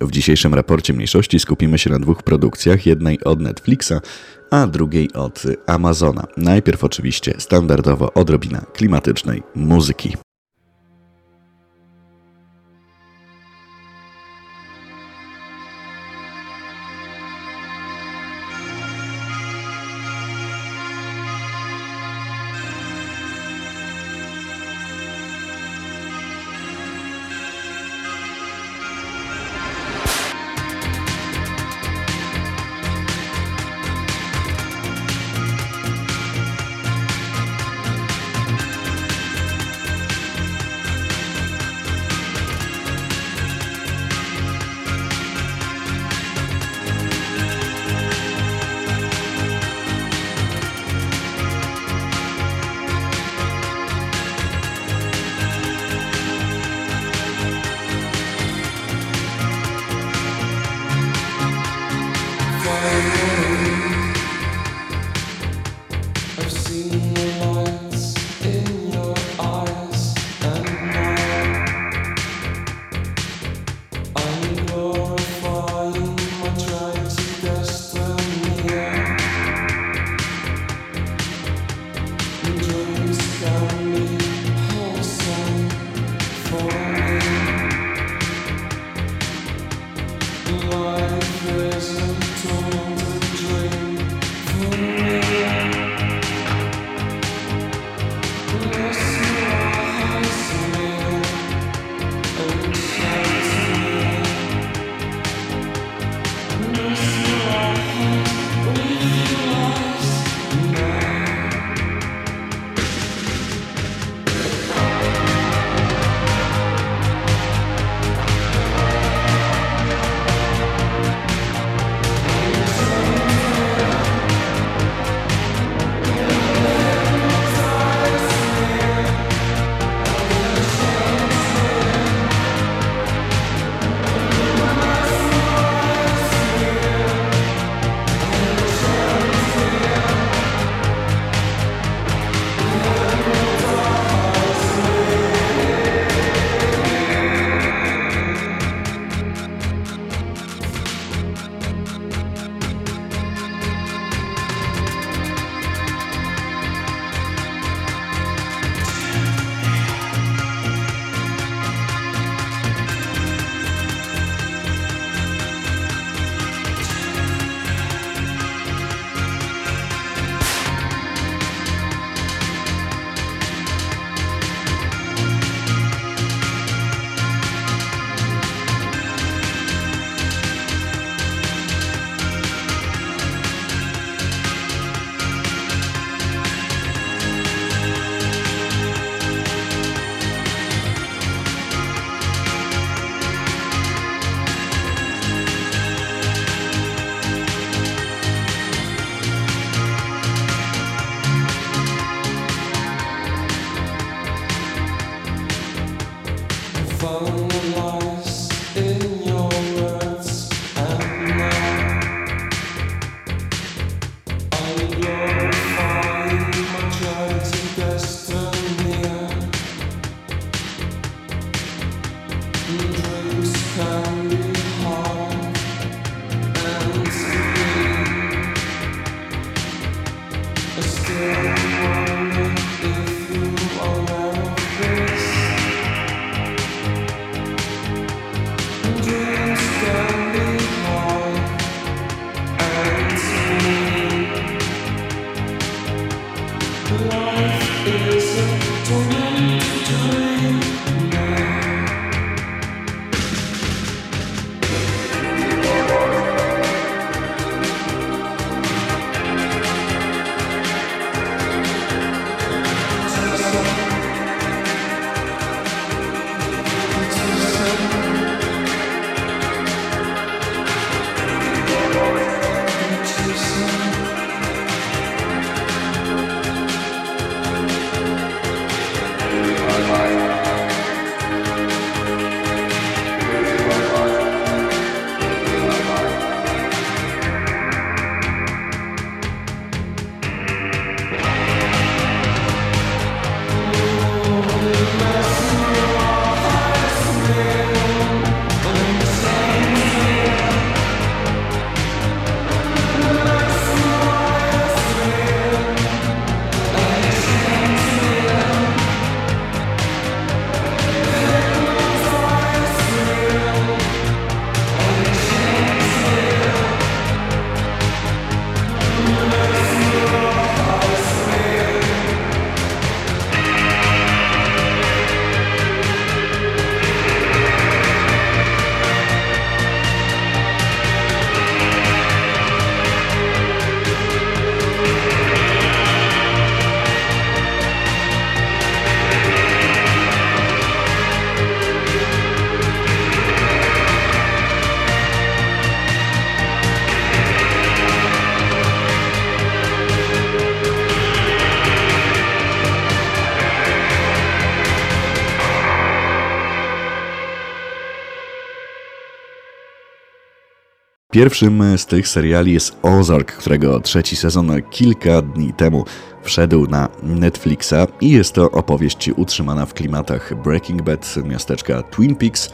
W dzisiejszym raporcie mniejszości skupimy się na dwóch produkcjach, jednej od Netflixa, a drugiej od Amazona. Najpierw oczywiście standardowo odrobina klimatycznej muzyki. Oh. Pierwszym z tych seriali jest Ozark, którego trzeci sezon kilka dni temu wszedł na Netflixa i jest to opowieść utrzymana w klimatach Breaking Bad, miasteczka Twin Peaks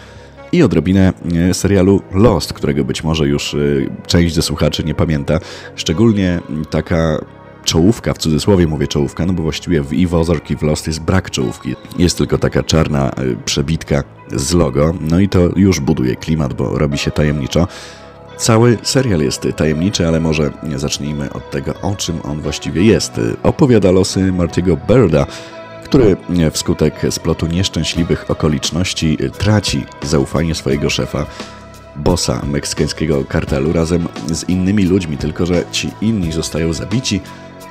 i odrobinę e, serialu Lost, którego być może już e, część ze słuchaczy nie pamięta. Szczególnie taka czołówka, w cudzysłowie mówię czołówka, no bo właściwie w w Ozark i w Lost jest brak czołówki. Jest tylko taka czarna e, przebitka z logo, no i to już buduje klimat, bo robi się tajemniczo. Cały serial jest tajemniczy, ale może zacznijmy od tego, o czym on właściwie jest. Opowiada losy Martiego Birda, który wskutek splotu nieszczęśliwych okoliczności traci zaufanie swojego szefa, bossa meksykańskiego kartelu razem z innymi ludźmi, tylko że ci inni zostają zabici,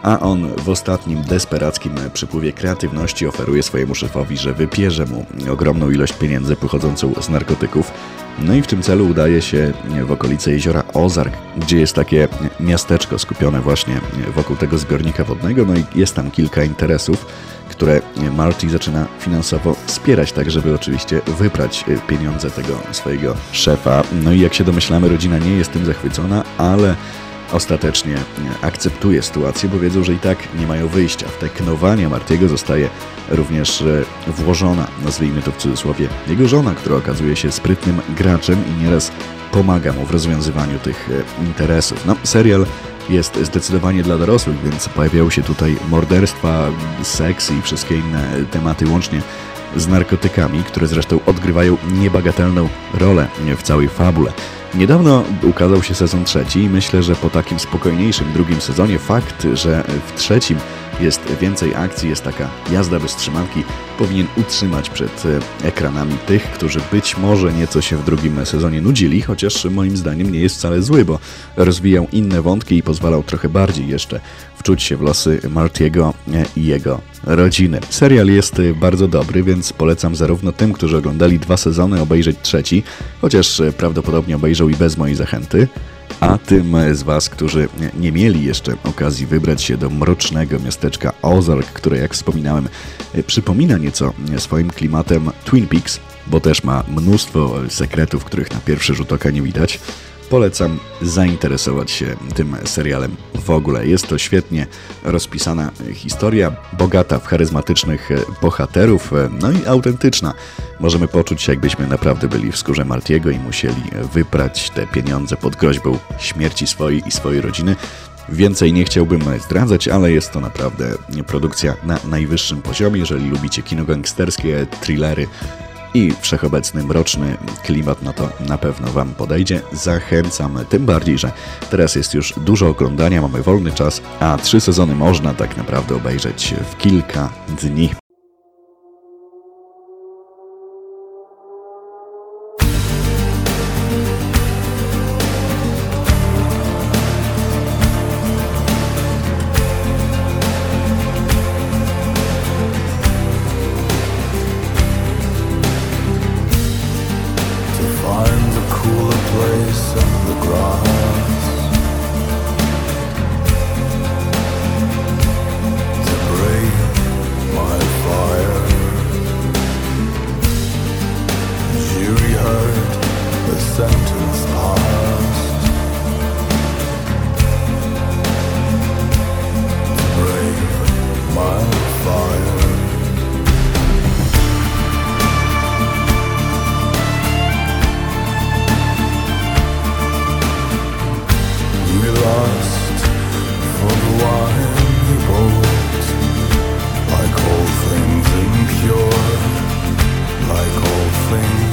a on w ostatnim desperackim przypływie kreatywności oferuje swojemu szefowi, że wypierze mu ogromną ilość pieniędzy pochodzącą z narkotyków. No i w tym celu udaje się w okolice jeziora Ozark, gdzie jest takie miasteczko skupione właśnie wokół tego zbiornika wodnego, no i jest tam kilka interesów, które Marty zaczyna finansowo wspierać, tak żeby oczywiście wyprać pieniądze tego swojego szefa. No i jak się domyślamy, rodzina nie jest tym zachwycona, ale ostatecznie akceptuje sytuację, bo wiedzą, że i tak nie mają wyjścia. W te knowania Martiego zostaje również e, włożona, nazwijmy to w cudzysłowie, jego żona, która okazuje się sprytnym graczem i nieraz pomaga mu w rozwiązywaniu tych e, interesów. No, serial jest zdecydowanie dla dorosłych, więc pojawiają się tutaj morderstwa, seks i wszystkie inne tematy, łącznie z narkotykami, które zresztą odgrywają niebagatelną rolę w całej fabule. Niedawno ukazał się sezon trzeci i myślę, że po takim spokojniejszym drugim sezonie fakt, że w trzecim jest więcej akcji, jest taka jazda bez trzymanki, powinien utrzymać przed e, ekranami tych, którzy być może nieco się w drugim sezonie nudzili, chociaż moim zdaniem nie jest wcale zły, bo rozwijał inne wątki i pozwalał trochę bardziej jeszcze wczuć się w losy Martiego e, i jego rodziny. Serial jest e, bardzo dobry, więc polecam zarówno tym, którzy oglądali dwa sezony, obejrzeć trzeci, chociaż prawdopodobnie obejrzą i bez mojej zachęty, a tym z Was, którzy nie mieli jeszcze okazji wybrać się do mrocznego miasteczka Ozark, które jak wspominałem przypomina nieco swoim klimatem Twin Peaks, bo też ma mnóstwo sekretów, których na pierwszy rzut oka nie widać, polecam zainteresować się tym serialem w ogóle. Jest to świetnie rozpisana historia, bogata w charyzmatycznych bohaterów, no i autentyczna. Możemy poczuć się, jakbyśmy naprawdę byli w skórze Martiego i musieli wyprać te pieniądze pod groźbą śmierci swojej i swojej rodziny. Więcej nie chciałbym zdradzać, ale jest to naprawdę produkcja na najwyższym poziomie. Jeżeli lubicie kino gangsterskie, thrillery, i wszechobecny mroczny klimat, no to na pewno Wam podejdzie. Zachęcam, tym bardziej, że teraz jest już dużo oglądania, mamy wolny czas, a trzy sezony można tak naprawdę obejrzeć w kilka dni. nothing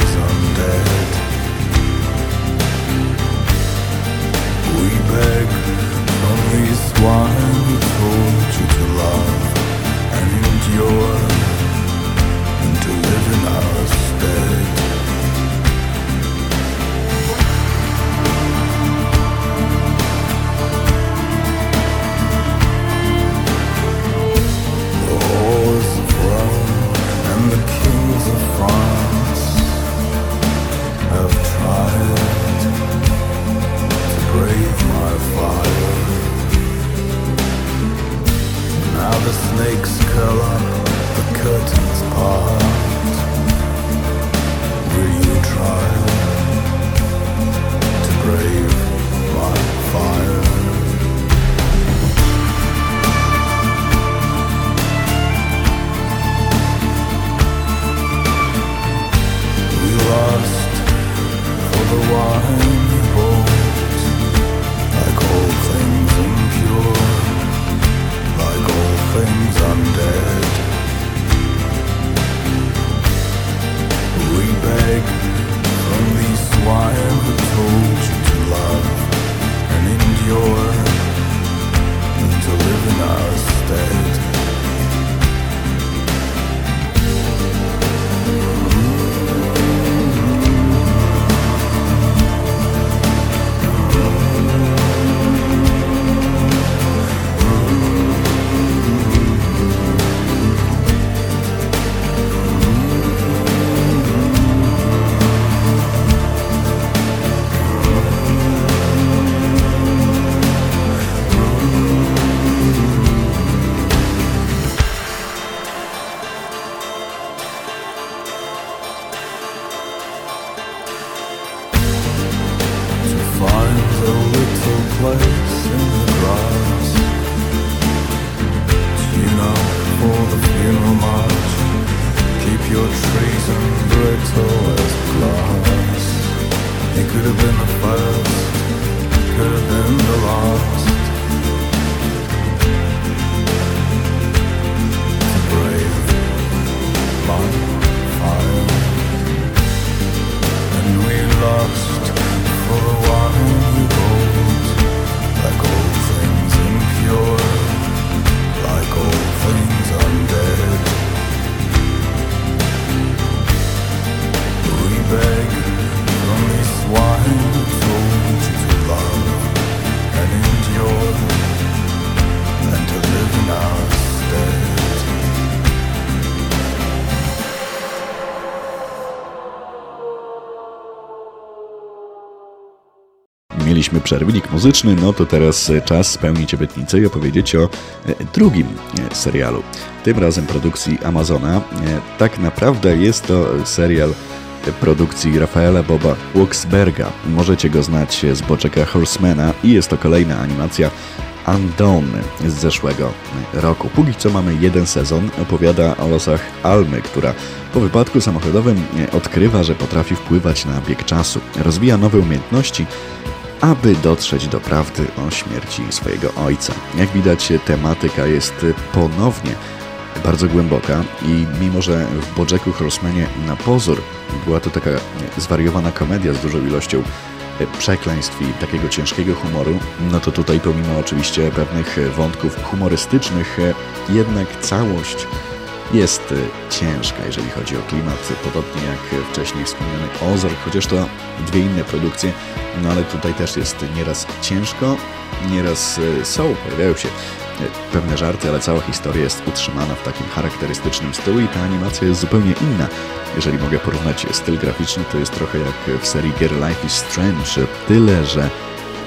lost. Przerwnik muzyczny, no to teraz czas spełnić obietnicę i opowiedzieć o e, drugim e, serialu. Tym razem produkcji Amazona. E, tak naprawdę jest to serial produkcji Rafaela Boba Wuxberga. Możecie go znać z Boczeka Horsemana i jest to kolejna animacja Undone z zeszłego roku. Póki co mamy jeden sezon, opowiada o losach Almy, która po wypadku samochodowym odkrywa, że potrafi wpływać na bieg czasu. Rozwija nowe umiejętności aby dotrzeć do prawdy o śmierci swojego ojca. Jak widać, tematyka jest ponownie bardzo głęboka i mimo, że w Bojacku Horsemanie na pozór była to taka zwariowana komedia z dużą ilością przekleństw i takiego ciężkiego humoru, no to tutaj pomimo oczywiście pewnych wątków humorystycznych, jednak całość jest ciężka, jeżeli chodzi o klimat, podobnie jak wcześniej wspomniany Ozark, chociaż to dwie inne produkcje, no ale tutaj też jest nieraz ciężko, nieraz e, są, pojawiają się e, pewne żarty, ale cała historia jest utrzymana w takim charakterystycznym stylu i ta animacja jest zupełnie inna. Jeżeli mogę porównać styl graficzny, to jest trochę jak w serii Girl Life is Strange, tyle że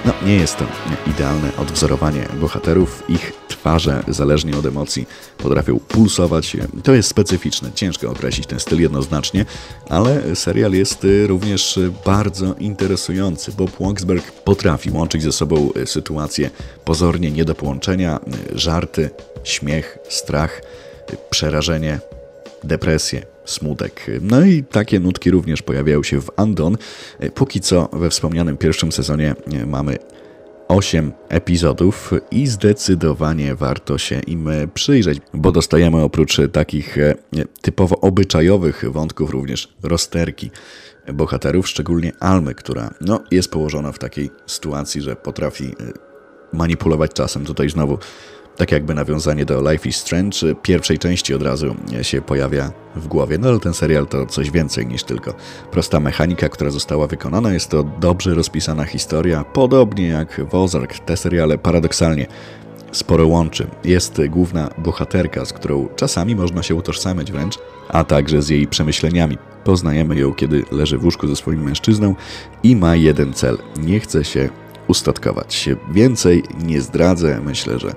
no, nie jest to idealne odwzorowanie bohaterów. Ich twarze, zależnie od emocji, potrafią pulsować. To jest specyficzne, ciężko określić ten styl jednoznacznie, ale serial jest również bardzo interesujący. Bob Waksberg potrafi łączyć ze sobą sytuacje pozornie nie do połączenia, żarty, śmiech, strach, przerażenie, depresję, smutek. No i takie nutki również pojawiają się w Andon. Póki co we wspomnianym pierwszym sezonie mamy 8 epizodów i zdecydowanie warto się im przyjrzeć, bo dostajemy oprócz takich e, typowo obyczajowych wątków również rozterki bohaterów, szczególnie Almy, która no, jest położona w takiej sytuacji, że potrafi e, manipulować czasem. Tutaj znowu tak jakby nawiązanie do Life is Strange pierwszej części od razu się pojawia w głowie. No ale ten serial to coś więcej niż tylko prosta mechanika, która została wykonana. Jest to dobrze rozpisana historia, podobnie jak w Ozark. Te seriale paradoksalnie sporo łączy. Jest główna bohaterka, z którą czasami można się utożsamiać wręcz, a także z jej przemyśleniami. Poznajemy ją, kiedy leży w łóżku ze swoim mężczyzną i ma jeden cel. Nie chce się ustatkować. Więcej nie zdradzę. Myślę, że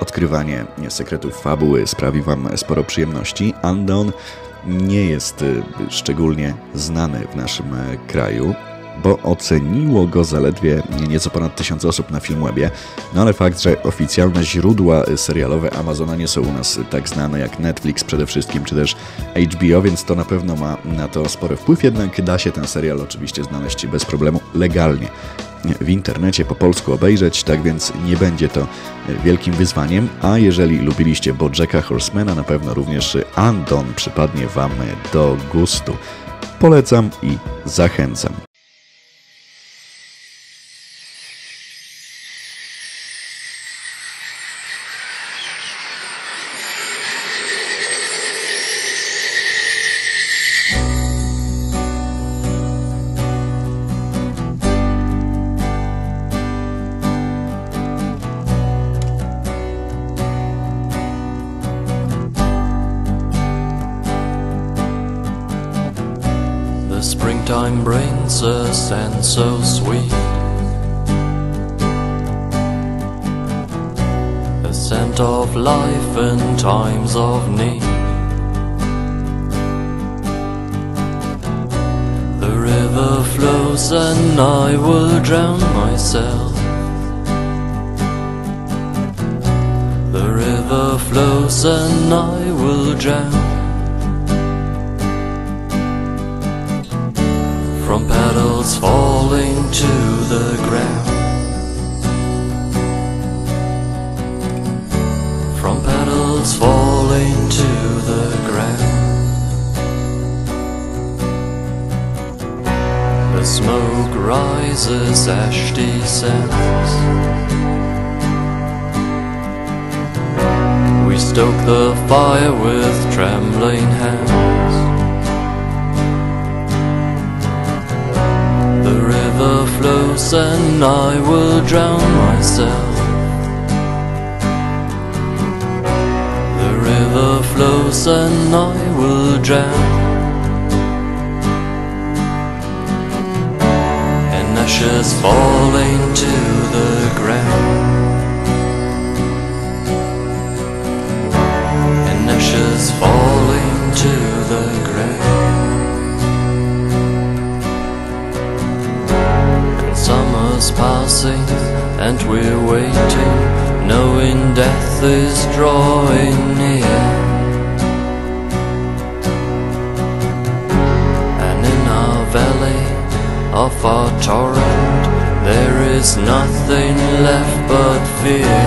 Odkrywanie sekretów fabuły sprawi Wam sporo przyjemności. Undone nie jest y, szczególnie znany w naszym e, kraju. bo oceniło go zaledwie nieco ponad 1000 osób na Filmwebie. No ale fakt, że oficjalne źródła serialowe Amazona nie są u nas tak znane jak Netflix przede wszystkim, czy też HBO, więc to na pewno ma na to spory wpływ, jednak da się ten serial oczywiście znaleźć bez problemu legalnie w internecie po polsku obejrzeć, tak więc nie będzie to wielkim wyzwaniem, a jeżeli lubiliście Bojacka Horsemana, na pewno również Andon przypadnie Wam do gustu. Polecam i zachęcam. Brings a scent so sweet. A scent of life in times of need. The river flows and I will drown myself. The river flows and I will drown. From petals falling to the ground. From petals falling to the ground. The smoke rises, ash descends. We stoke the fire with trembling hands. Flows and I will drown myself. The river flows and I will drown. And ashes falling to the ground. Passing and we're waiting, knowing death is drawing near. And in our valley of our torrent, there is nothing left but fear.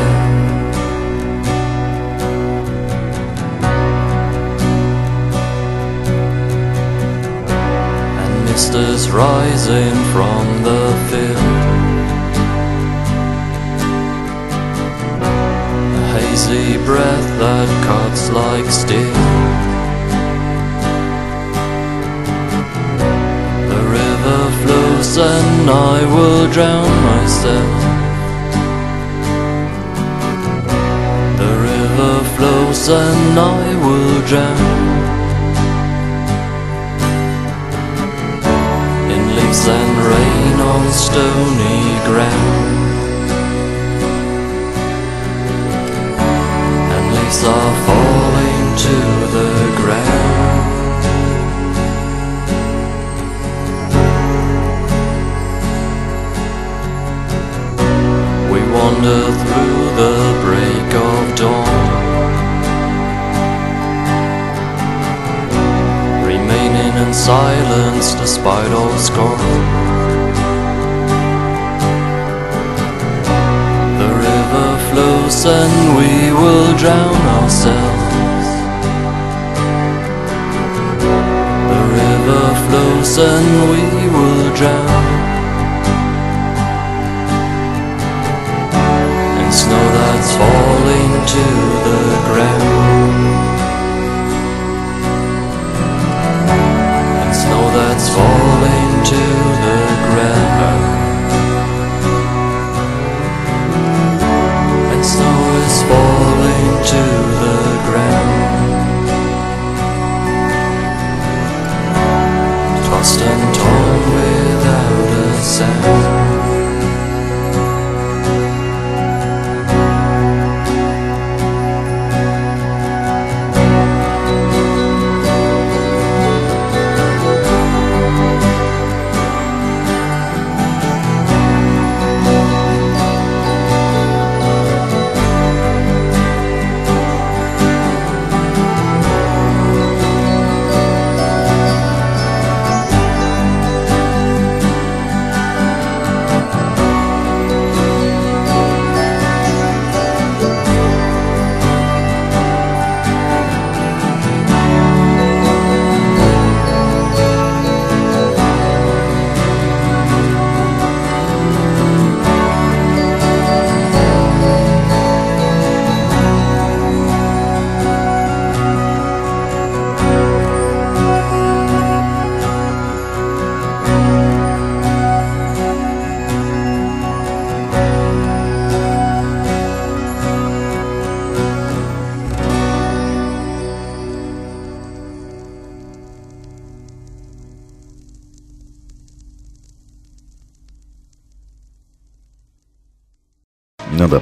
And mist is rising from the field. A hazy breath that cuts like steel. The river flows and I will drown myself. The river flows and I will drown. In leaves and rain on stony ground.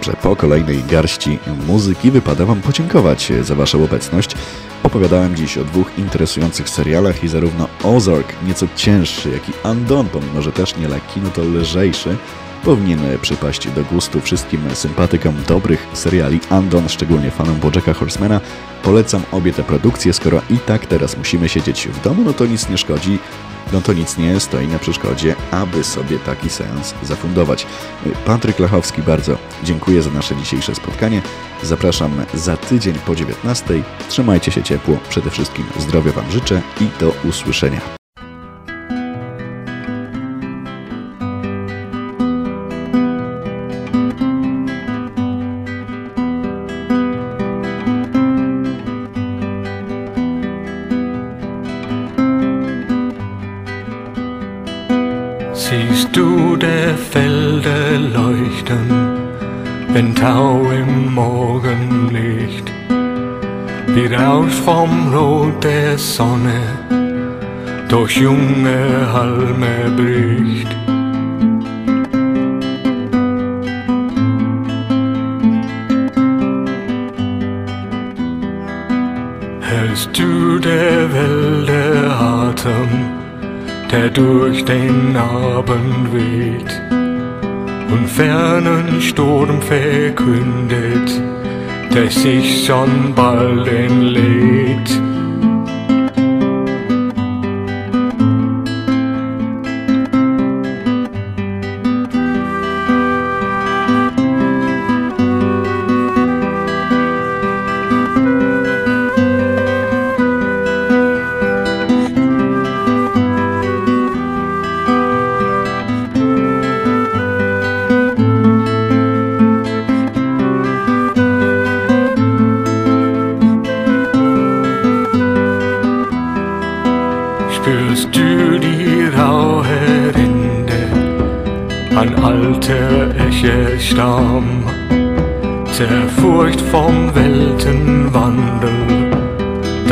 Dobrze, po kolejnej garści muzyki wypada Wam podziękować za Waszą obecność. Opowiadałem dziś o dwóch interesujących serialach i zarówno Ozark, nieco cięższy, jak i Andon, pomimo że też nie lekki, no to lżejszy, powinien przypaść do gustu wszystkim sympatykom dobrych seriali Andon, szczególnie fanom Bojacka Horsemana. Polecam obie te produkcje, skoro i tak teraz musimy siedzieć w domu, no to nic nie szkodzi no to nic nie stoi na przeszkodzie, aby sobie taki seans zafundować. Patryk Lachowski, bardzo dziękuję za nasze dzisiejsze spotkanie. Zapraszam za tydzień po 19. Trzymajcie się ciepło, przede wszystkim zdrowia Wam życzę i do usłyszenia. Wenn Tau im Morgenlicht wie Rausch vom Rot der Sonne durch junge Halme bricht. Hörst du der Wälder Atem, der durch den Abend weht? und fernen Sturm verkündet, der sich schon bald entlädt.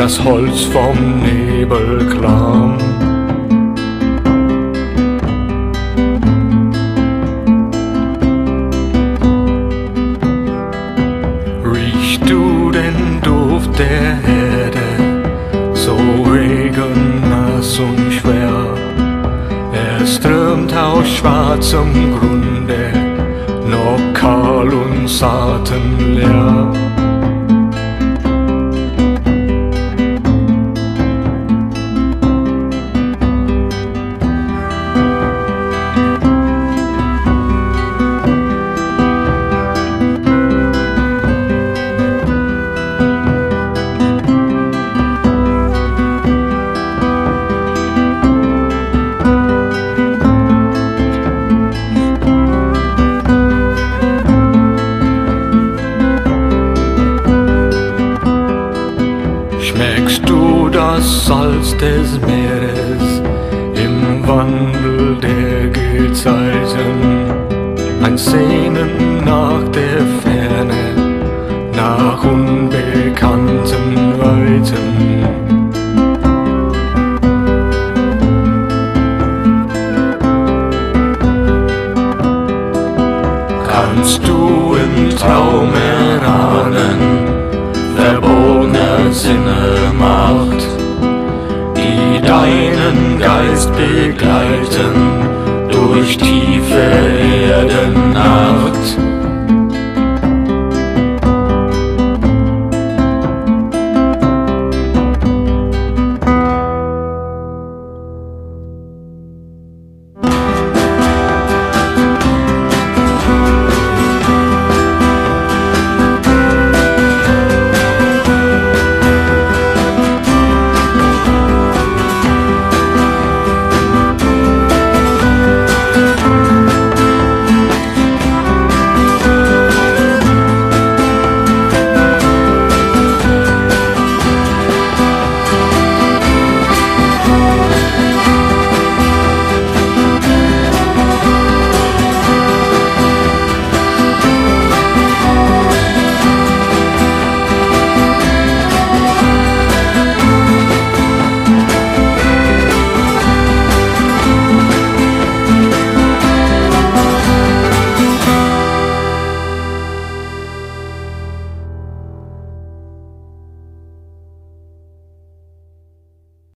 Das Holz vom Nebel klamm. Riechst du den Duft der Erde, so regennass und schwer? Er strömt aus schwarzem Grunde, Pokal und Saaten leer. Zeiten, ein Sehnen nach der Ferne, nach unbekannten Weiten. Kannst du im Traum erahnen, verborgene Sinne Macht, die deinen Geist begleiten? durch tiefe Erdenart.